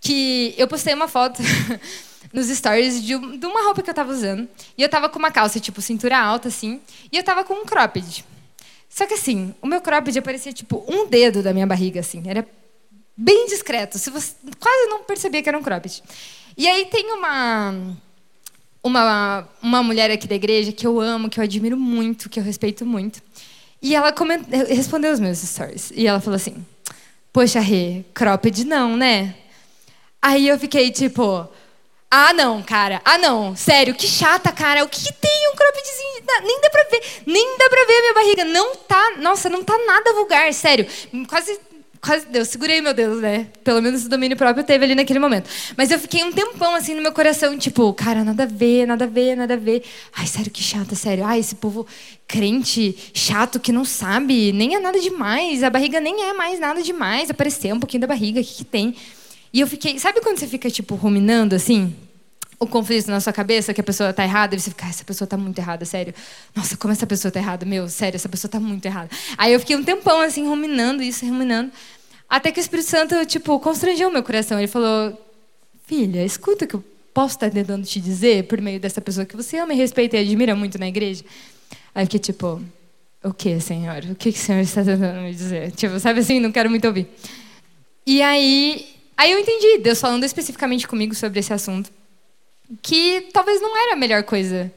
S1: Que eu postei uma foto [LAUGHS] nos stories de, uma roupa que eu tava usando. E eu tava com uma calça, tipo, cintura alta, assim. E eu tava com um cropped. Só que, assim, o meu cropped aparecia, tipo, um dedo da minha barriga, assim. Era bem discreto. Se você quase não percebia que era um cropped. E aí tem uma... Uma, uma mulher aqui da igreja que eu amo, que eu admiro muito, que eu respeito muito. E ela coment... respondeu os meus stories. E ela falou assim: Poxa, Rê, cropped não, né? Aí eu fiquei tipo, ah, não, cara. Ah, não. Sério, que chata, cara. O que, tem um croppedzinho? Nem dá pra ver. Nem dá pra ver a minha barriga. Não tá. Nossa, não tá nada vulgar, sério. Quase. Quase Deus, segurei meu Deus, né? Pelo menos o domínio próprio teve ali naquele momento. Mas eu fiquei um tempão assim no meu coração, tipo, cara, nada a ver, nada a ver, nada a ver. Ai, sério, que chata, sério. Ai, esse povo crente, chato, que não sabe, nem é nada demais. A barriga nem é mais nada demais. Apareceu um pouquinho da barriga, o que, que tem? E eu fiquei. Sabe quando você fica, tipo, ruminando assim? O conflito na sua cabeça, que a pessoa tá errada, e você fica, essa pessoa tá muito errada, sério. Nossa, como essa pessoa tá errada? Meu, sério, essa pessoa tá muito errada. Aí eu fiquei um tempão, assim, ruminando isso, ruminando. Até que o Espírito Santo, tipo, constrangeu o meu coração. Ele falou: Filha, escuta o que eu posso estar tentando te dizer por meio dessa pessoa que você ama e respeita e admira muito na igreja. Aí eu fiquei tipo: O que, Senhor? O que, que o Senhor está tentando me dizer? Tipo, sabe assim, não quero muito ouvir. E aí Aí eu entendi, Deus falando especificamente comigo sobre esse assunto, que talvez não era a melhor coisa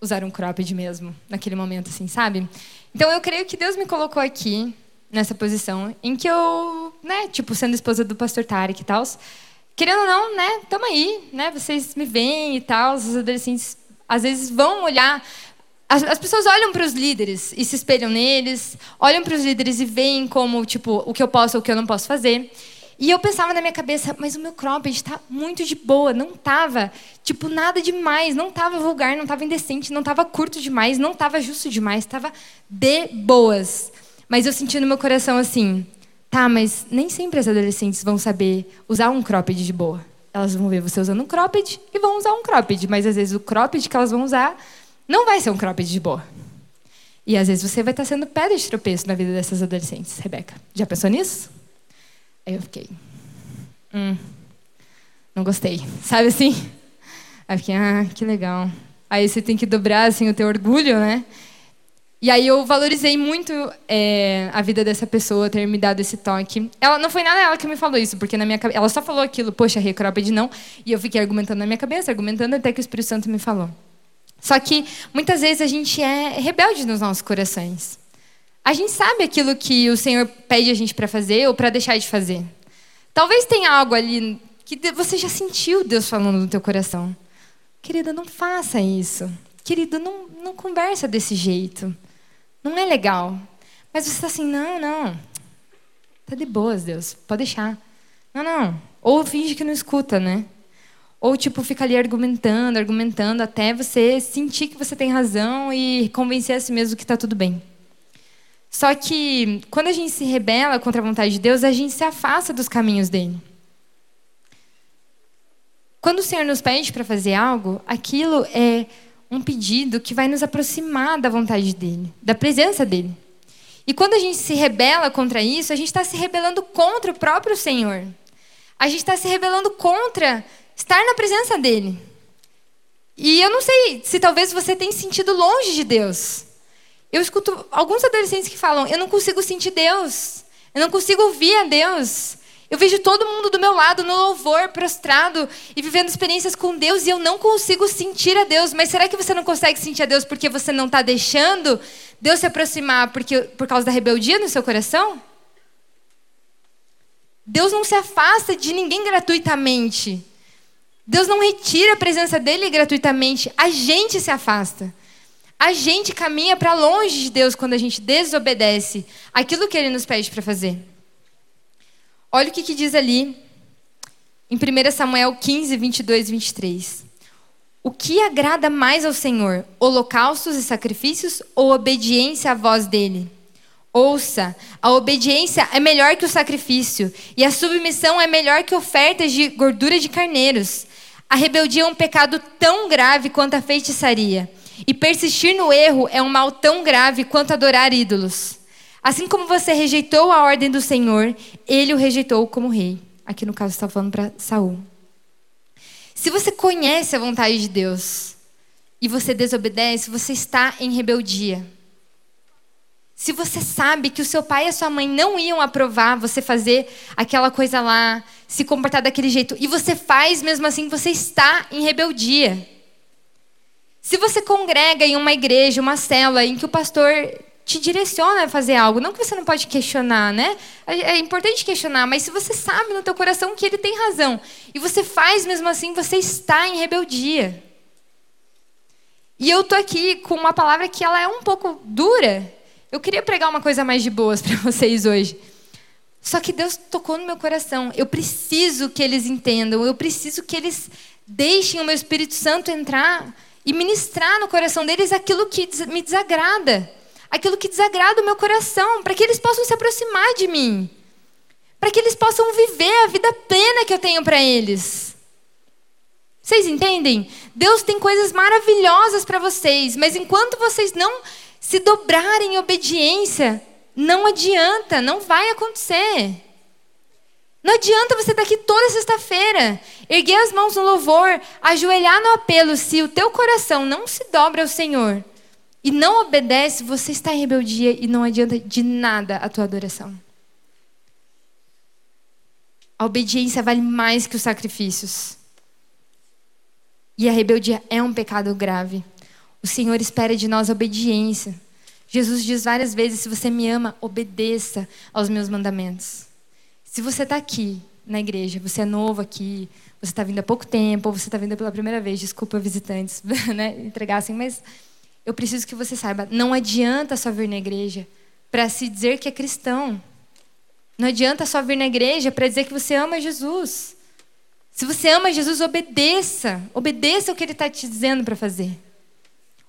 S1: usar um cropped mesmo, naquele momento, assim, sabe? Então eu creio que Deus me colocou aqui, nessa posição, em que eu, né, tipo, sendo esposa do pastor Tarek e tal, querendo ou não, né, tamo aí, né, vocês me veem e tal, os adolescentes às vezes vão olhar as, as pessoas olham para os líderes e se espelham neles, olham para os líderes e veem como, tipo, o que eu posso ou o que eu não posso fazer. E eu pensava na minha cabeça, mas o meu cropped está muito de boa, não tava, tipo, nada demais, não tava vulgar, não tava indecente, não tava curto demais, não tava justo demais, tava de boas. Mas eu senti no meu coração assim, tá, mas nem sempre as adolescentes vão saber usar um cropped de boa. Elas vão ver você usando um cropped e vão usar um cropped, mas às vezes o cropped que elas vão usar não vai ser um cropped de boa. E às vezes você vai estar sendo pedra de tropeço na vida dessas adolescentes, Rebeca. Já pensou nisso? Aí eu fiquei, hum, não gostei, sabe assim? Aí eu fiquei, ah, que legal. Aí você tem que dobrar assim o teu orgulho, né? E aí eu valorizei muito é, a vida dessa pessoa, ter me dado esse toque. Ela não foi nada ela que me falou isso, porque na minha ela só falou aquilo, poxa, recrópede não, e eu fiquei argumentando na minha cabeça, argumentando até que o Espírito Santo me falou. Só que muitas vezes a gente é rebelde nos nossos corações. A gente sabe aquilo que o Senhor pede a gente para fazer ou para deixar de fazer. Talvez tenha algo ali que você já sentiu Deus falando no teu coração. Querida, não faça isso. Querido, não, não conversa desse jeito. Não é legal. Mas você está assim, não, não. Tá de boas, Deus. Pode deixar. Não, não. Ou finge que não escuta, né? Ou, tipo, fica ali argumentando, argumentando, até você sentir que você tem razão e convencer a si mesmo que está tudo bem. Só que, quando a gente se rebela contra a vontade de Deus, a gente se afasta dos caminhos dele. Quando o Senhor nos pede para fazer algo, aquilo é um pedido que vai nos aproximar da vontade dele, da presença dele. E quando a gente se rebela contra isso, a gente está se rebelando contra o próprio Senhor. A gente está se rebelando contra estar na presença dele. E eu não sei se talvez você tenha sentido longe de Deus. Eu escuto alguns adolescentes que falam: eu não consigo sentir Deus, eu não consigo ouvir a Deus. Eu vejo todo mundo do meu lado no louvor, prostrado e vivendo experiências com Deus e eu não consigo sentir a Deus. Mas será que você não consegue sentir a Deus porque você não está deixando Deus se aproximar porque, por causa da rebeldia no seu coração? Deus não se afasta de ninguém gratuitamente. Deus não retira a presença dele gratuitamente. A gente se afasta. A gente caminha para longe de Deus quando a gente desobedece aquilo que ele nos pede para fazer. Olha o que, que diz ali em 1 Samuel 15, 22 e 23. O que agrada mais ao Senhor, holocaustos e sacrifícios ou obediência à voz dele? Ouça, a obediência é melhor que o sacrifício, e a submissão é melhor que ofertas de gordura de carneiros. A rebeldia é um pecado tão grave quanto a feitiçaria, e persistir no erro é um mal tão grave quanto adorar ídolos. Assim como você rejeitou a ordem do Senhor, ele o rejeitou como rei. Aqui no caso está falando para Saul. Se você conhece a vontade de Deus e você desobedece, você está em rebeldia. Se você sabe que o seu pai e a sua mãe não iam aprovar você fazer aquela coisa lá, se comportar daquele jeito, e você faz mesmo assim, você está em rebeldia. Se você congrega em uma igreja, uma célula, em que o pastor te direciona a fazer algo. Não que você não pode questionar, né? É, é importante questionar, mas se você sabe no teu coração que ele tem razão e você faz mesmo assim, você está em rebeldia. E eu tô aqui com uma palavra que ela é um pouco dura. Eu queria pregar uma coisa mais de boas [LAUGHS] para vocês hoje. Só que Deus tocou no meu coração. Eu preciso que eles entendam, eu preciso que eles deixem o meu Espírito Santo entrar e ministrar no coração deles aquilo que me desagrada aquilo que desagrada o meu coração, para que eles possam se aproximar de mim, para que eles possam viver a vida plena que eu tenho para eles. Vocês entendem? Deus tem coisas maravilhosas para vocês, mas enquanto vocês não se dobrarem em obediência, não adianta, não vai acontecer. Não adianta você estar aqui toda sexta-feira, erguer as mãos no louvor, ajoelhar no apelo, se o teu coração não se dobra ao Senhor e não obedece, você está em rebeldia e não adianta de nada a tua adoração. A obediência vale mais que os sacrifícios. E a rebeldia é um pecado grave. O Senhor espera de nós obediência. Jesus diz várias vezes: se você me ama, obedeça aos meus mandamentos. Se você está aqui na igreja, você é novo aqui, você está vindo há pouco tempo, ou você está vindo pela primeira vez, desculpa visitantes, [LAUGHS] né, entregar assim, mas eu preciso que você saiba, não adianta só vir na igreja para se dizer que é cristão. Não adianta só vir na igreja para dizer que você ama Jesus. Se você ama Jesus, obedeça. Obedeça o que ele está te dizendo para fazer.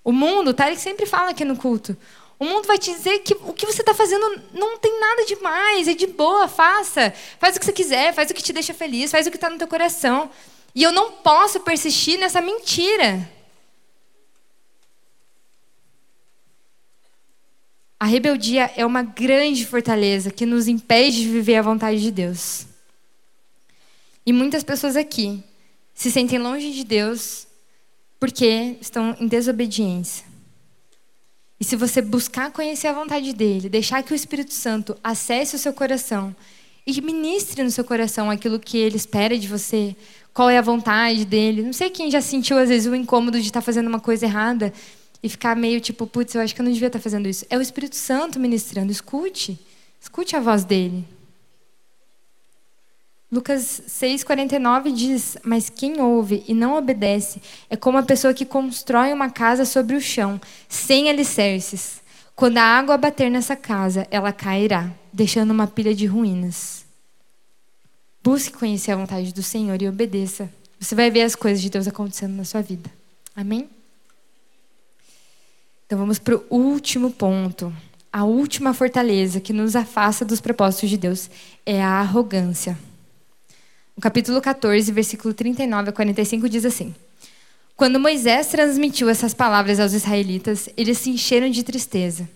S1: O mundo, o Tarek sempre fala aqui no culto, o mundo vai te dizer que o que você está fazendo não tem nada demais, é de boa, faça. Faz o que você quiser, faz o que te deixa feliz, faz o que está no teu coração. E eu não posso persistir nessa mentira. A rebeldia é uma grande fortaleza que nos impede de viver a vontade de Deus. E muitas pessoas aqui se sentem longe de Deus porque estão em desobediência. E se você buscar conhecer a vontade dele, deixar que o Espírito Santo acesse o seu coração e ministre no seu coração aquilo que ele espera de você, qual é a vontade dele. Não sei quem já sentiu às vezes o incômodo de estar fazendo uma coisa errada e ficar meio tipo, putz, eu acho que eu não devia estar fazendo isso. É o Espírito Santo ministrando. Escute. Escute a voz dele. Lucas 6,49 diz: Mas quem ouve e não obedece é como a pessoa que constrói uma casa sobre o chão, sem alicerces. Quando a água bater nessa casa, ela cairá, deixando uma pilha de ruínas. Busque conhecer a vontade do Senhor e obedeça você vai ver as coisas de Deus acontecendo na sua vida. Amém? Então vamos para o último ponto. A última fortaleza que nos afasta dos propósitos de Deus é a arrogância. Capítulo 14, versículo 39 a 45 diz assim: Quando Moisés transmitiu essas palavras aos israelitas, eles se encheram de tristeza.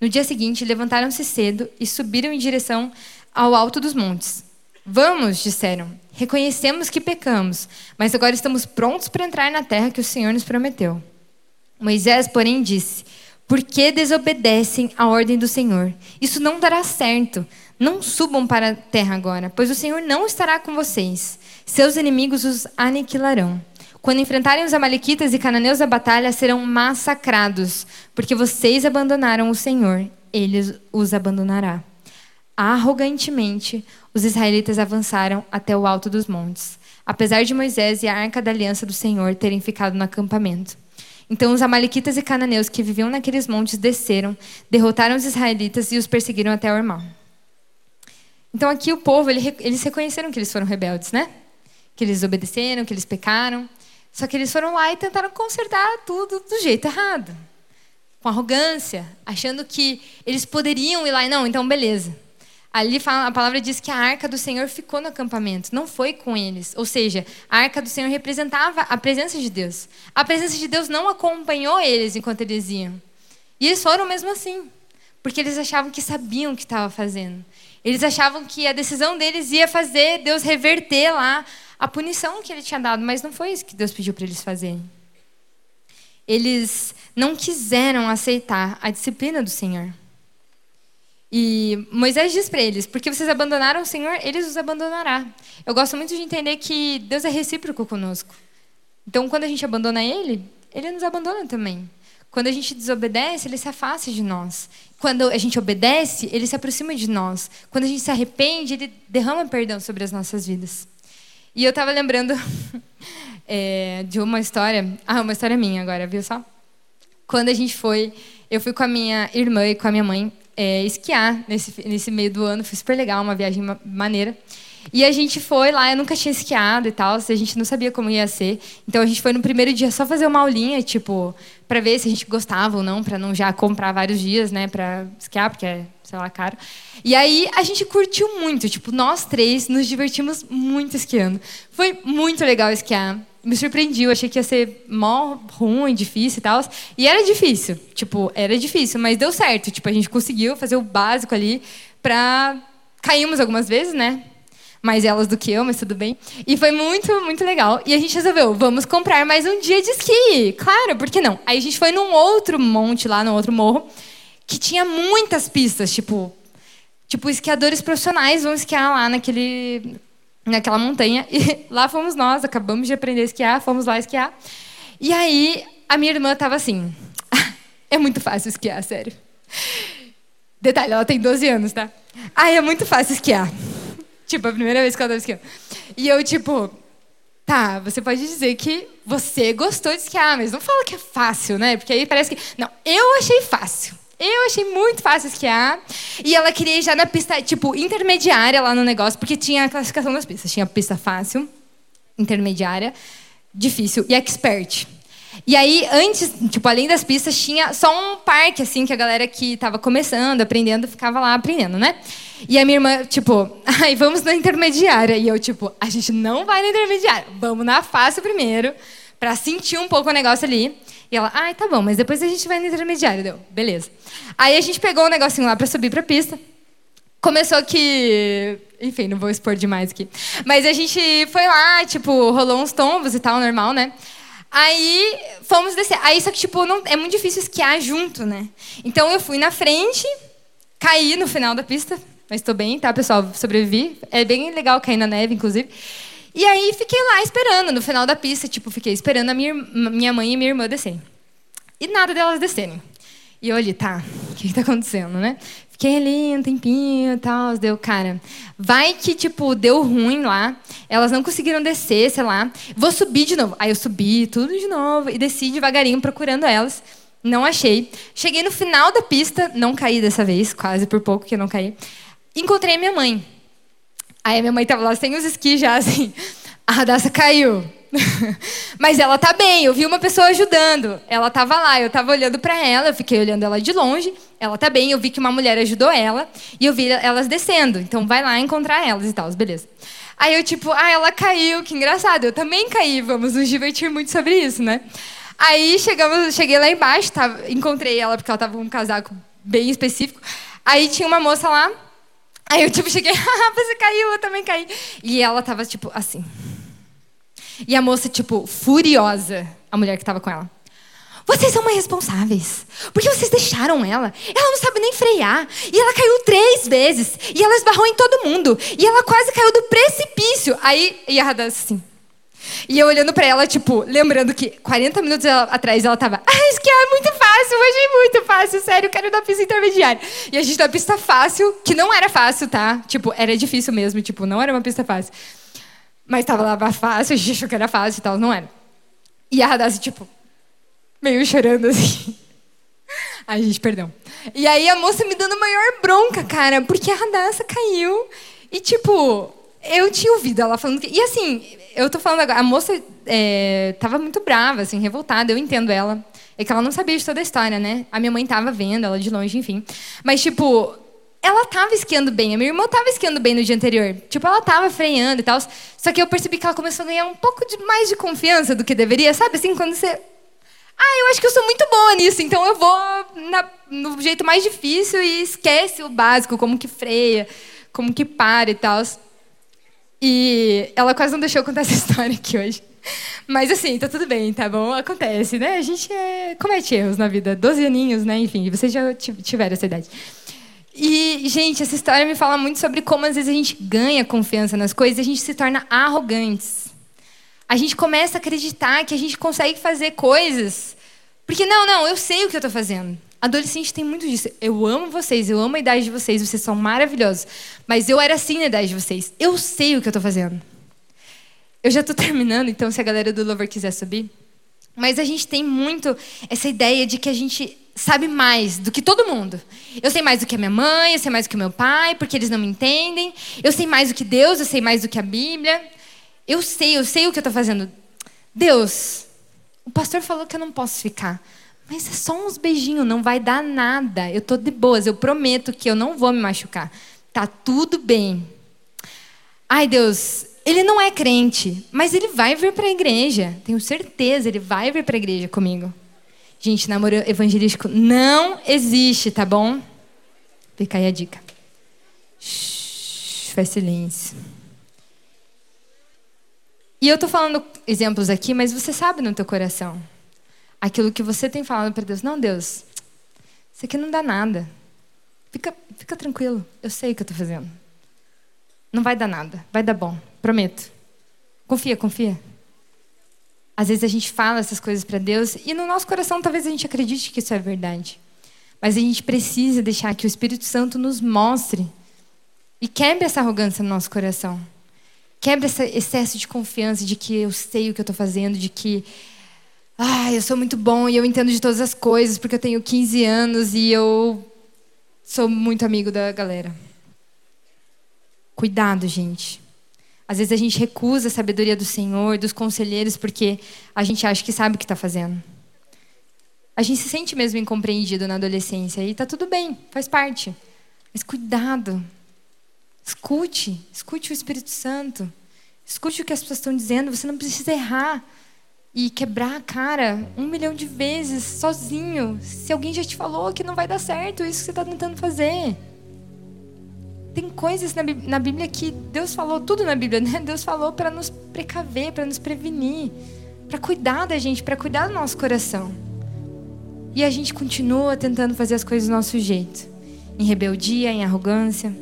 S1: No dia seguinte, levantaram-se cedo e subiram em direção ao alto dos montes. Vamos, disseram. Reconhecemos que pecamos, mas agora estamos prontos para entrar na terra que o Senhor nos prometeu. Moisés, porém, disse: Por que desobedecem à ordem do Senhor? Isso não dará certo. Não subam para a terra agora, pois o Senhor não estará com vocês. Seus inimigos os aniquilarão. Quando enfrentarem os amalequitas e cananeus da batalha, serão massacrados, porque vocês abandonaram o Senhor, ele os abandonará. Arrogantemente, os israelitas avançaram até o alto dos montes, apesar de Moisés e a arca da aliança do Senhor terem ficado no acampamento. Então os amalequitas e cananeus que viviam naqueles montes desceram, derrotaram os israelitas e os perseguiram até Ormal. Então aqui o povo, eles reconheceram que eles foram rebeldes, né? Que eles obedeceram, que eles pecaram. Só que eles foram lá e tentaram consertar tudo do jeito errado. Com arrogância, achando que eles poderiam ir lá e não, então beleza. Ali fala, a palavra diz que a arca do Senhor ficou no acampamento, não foi com eles. Ou seja, a arca do Senhor representava a presença de Deus. A presença de Deus não acompanhou eles enquanto eles iam. E eles foram mesmo assim, porque eles achavam que sabiam o que estava fazendo. Eles achavam que a decisão deles ia fazer Deus reverter lá a punição que ele tinha dado, mas não foi isso que Deus pediu para eles fazerem. Eles não quiseram aceitar a disciplina do Senhor. E Moisés diz para eles: porque vocês abandonaram o Senhor, eles os abandonará. Eu gosto muito de entender que Deus é recíproco conosco. Então, quando a gente abandona Ele, Ele nos abandona também. Quando a gente desobedece, Ele se afasta de nós. Quando a gente obedece, Ele se aproxima de nós. Quando a gente se arrepende, Ele derrama perdão sobre as nossas vidas. E eu estava lembrando [LAUGHS] é, de uma história. Ah, uma história minha agora, viu só? Quando a gente foi, eu fui com a minha irmã e com a minha mãe é, esquiar nesse, nesse meio do ano. Foi super legal, uma viagem maneira. E a gente foi lá, eu nunca tinha esquiado e tal, a gente não sabia como ia ser. Então a gente foi no primeiro dia só fazer uma aulinha, tipo, para ver se a gente gostava ou não, para não já comprar vários dias, né, para esquiar, porque é, sei lá, caro. E aí a gente curtiu muito, tipo, nós três nos divertimos muito esquiando. Foi muito legal esquiar me surpreendi. Eu achei que ia ser mó ruim, difícil e tal. E era difícil. Tipo, era difícil, mas deu certo. Tipo, a gente conseguiu fazer o básico ali pra. Caímos algumas vezes, né? Mais elas do que eu, mas tudo bem. E foi muito, muito legal. E a gente resolveu, vamos comprar mais um dia de esqui. Claro, por que não? Aí a gente foi num outro monte lá, no outro morro, que tinha muitas pistas, tipo. Tipo, esquiadores profissionais vão esquiar lá naquele naquela montanha. [LAUGHS] E lá fomos nós, acabamos de aprender a esquiar, fomos lá esquiar. E aí a minha irmã estava assim: [LAUGHS] é muito fácil esquiar, sério. Detalhe, ela tem 12 anos, tá? Ai, é muito fácil esquiar. [LAUGHS] tipo, a primeira vez que ela estava esquiando. E eu, tipo, tá, você pode dizer que você gostou de esquiar, mas não fala que é fácil, né? Porque aí parece que. Não, eu achei fácil. Eu achei muito fácil esquiar. E ela queria ir já na pista, tipo, intermediária lá no negócio, porque tinha a classificação das pistas. Tinha pista fácil, intermediária, difícil e expert. E aí, antes, tipo, além das pistas, tinha só um parque, assim, que a galera que estava começando, aprendendo, ficava lá aprendendo, né? E a minha irmã, tipo, [LAUGHS] ai, vamos na intermediária. E eu, tipo, a gente não vai na intermediária, vamos na fácil primeiro, para sentir um pouco o negócio ali. E ela, ai, tá bom, mas depois a gente vai no intermediário. Deu, beleza. Aí a gente pegou um negocinho lá para subir para a pista. Começou que. Enfim, não vou expor demais aqui. Mas a gente foi lá, tipo, rolou uns tombos e tal, normal, né? Aí fomos descer. Aí só que, tipo, não, é muito difícil esquiar junto, né? Então eu fui na frente, caí no final da pista, mas estou bem, tá, pessoal? Sobrevivi. É bem legal cair na neve, inclusive. E aí fiquei lá esperando, no final da pista, tipo, fiquei esperando a minha, mãe e minha irmã descerem. E nada delas descerem. E eu olhei, tá, o que está acontecendo, né? Fiquei ali um tempinho e tal, deu, cara, vai que, tipo, deu ruim lá, elas não conseguiram descer, sei lá, vou subir de novo. Aí eu subi tudo de novo e desci devagarinho procurando elas, não achei. Cheguei no final da pista, não caí dessa vez, quase por pouco que eu não caí. Encontrei minha mãe. Aí a minha mãe tava lá sem os esquis já, assim. A Radassa caiu. [LAUGHS] Mas ela tá bem, eu vi uma pessoa ajudando. Ela tava lá, eu tava olhando para ela, eu fiquei olhando ela de longe. Ela tá bem, eu vi que uma mulher ajudou ela e eu vi elas descendo. Então vai lá encontrar elas e tal, beleza. Aí eu tipo, ah, ela caiu, que engraçado. Eu também caí, vamos nos divertir muito sobre isso, né? Aí chegamos, cheguei lá embaixo, tava, encontrei ela porque ela tava com um casaco bem específico. Aí tinha uma moça lá. Aí eu tipo cheguei, [LAUGHS] ah, você caiu, eu também caí. E ela tava tipo assim. E a moça, tipo, furiosa, a mulher que estava com ela. Vocês são irresponsáveis. Porque vocês deixaram ela. Ela não sabe nem frear. E ela caiu três vezes. E ela esbarrou em todo mundo. E ela quase caiu do precipício. Aí, e a Radassa assim. E eu olhando pra ela, tipo, lembrando que 40 minutos atrás ela tava, ah, esquiar é muito fácil, hoje é muito fácil, sério, quero na pista intermediária. E a gente na pista fácil, que não era fácil, tá? Tipo, era difícil mesmo, tipo, não era uma pista fácil. Mas tava lá fácil, a gente achou que era fácil e tal, não era. E a Radassa, tipo, meio chorando assim. [LAUGHS] Ai, gente, perdão. E aí a moça me dando maior bronca, cara, porque a Radassa caiu. E, tipo, eu tinha ouvido ela falando que. E assim, eu tô falando agora, a moça é, tava muito brava, assim, revoltada, eu entendo ela. É que ela não sabia de toda a história, né? A minha mãe tava vendo ela de longe, enfim. Mas, tipo, ela tava esquiando bem, a minha irmã tava esquiando bem no dia anterior. Tipo, ela tava freando e tal. Só que eu percebi que ela começou a ganhar um pouco de mais de confiança do que deveria, sabe? Assim, quando você. Ah, eu acho que eu sou muito boa nisso, então eu vou na, no jeito mais difícil e esquece o básico, como que freia, como que para e tal. E ela quase não deixou eu contar essa [LAUGHS] história aqui hoje. Mas assim, tá tudo bem, tá bom? Acontece, né? A gente é... comete erros na vida. Doze aninhos, né? Enfim, vocês já tiveram essa idade. E, gente, essa história me fala muito sobre como às vezes a gente ganha confiança nas coisas e a gente se torna arrogantes. A gente começa a acreditar que a gente consegue fazer coisas. Porque, não, não, eu sei o que eu estou fazendo. Adolescente tem muito disso. Eu amo vocês, eu amo a idade de vocês, vocês são maravilhosos. Mas eu era assim na idade de vocês. Eu sei o que eu estou fazendo. Eu já estou [LAUGHS] terminando, então se a galera do Lover quiser subir. Mas a gente tem muito essa ideia de que a gente sabe mais do que todo mundo. Eu sei mais do que a minha mãe, eu sei mais do que o meu pai, porque eles não me entendem. Eu sei mais do que Deus, eu sei mais do que a Bíblia. Eu sei, eu sei o que eu estou fazendo. Deus, o pastor falou que eu não posso ficar. Mas é só uns beijinhos, não vai dar nada. Eu estou de boas, eu prometo que eu não vou me machucar. Tá tudo bem. Ai, Deus, ele não é crente, mas ele vai vir para a igreja. Tenho certeza, ele vai vir para a igreja comigo. Gente, namoro evangelístico não existe, tá bom? Fica aí a dica. Shhh, faz silêncio. E eu tô falando exemplos aqui, mas você sabe no teu coração. Aquilo que você tem falado para Deus. Não, Deus, isso aqui não dá nada. Fica, fica tranquilo. Eu sei o que eu tô fazendo. Não vai dar nada. Vai dar bom. Prometo. Confia, confia. Às vezes a gente fala essas coisas para Deus e no nosso coração talvez a gente acredite que isso é verdade. Mas a gente precisa deixar que o Espírito Santo nos mostre e quebre essa arrogância no nosso coração. Quebre esse excesso de confiança de que eu sei o que eu estou fazendo, de que ah, eu sou muito bom e eu entendo de todas as coisas porque eu tenho 15 anos e eu sou muito amigo da galera. Cuidado, gente. Às vezes a gente recusa a sabedoria do Senhor, dos conselheiros, porque a gente acha que sabe o que está fazendo. A gente se sente mesmo incompreendido na adolescência e está tudo bem, faz parte. Mas cuidado. Escute, escute o Espírito Santo. Escute o que as pessoas estão dizendo. Você não precisa errar e quebrar a cara um milhão de vezes sozinho. Se alguém já te falou que não vai dar certo isso que você está tentando fazer. Tem coisas na, na Bíblia que Deus falou, tudo na Bíblia, [LAUGHS] né? Deus falou para nos precaver, para nos prevenir, para cuidar da gente, para cuidar do nosso coração. E a gente continua tentando fazer as coisas do nosso jeito em rebeldia, em arrogância.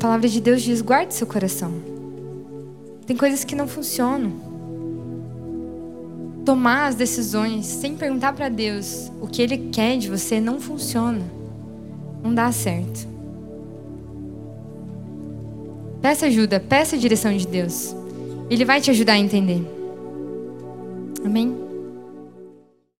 S1: Palavra de Deus diz: guarde seu coração. Tem coisas que não funcionam tomar as decisões sem perguntar para Deus o que Ele quer de você não funciona. Não dá certo. Peça ajuda, peça a direção de Deus. Ele vai te ajudar a entender. Amém?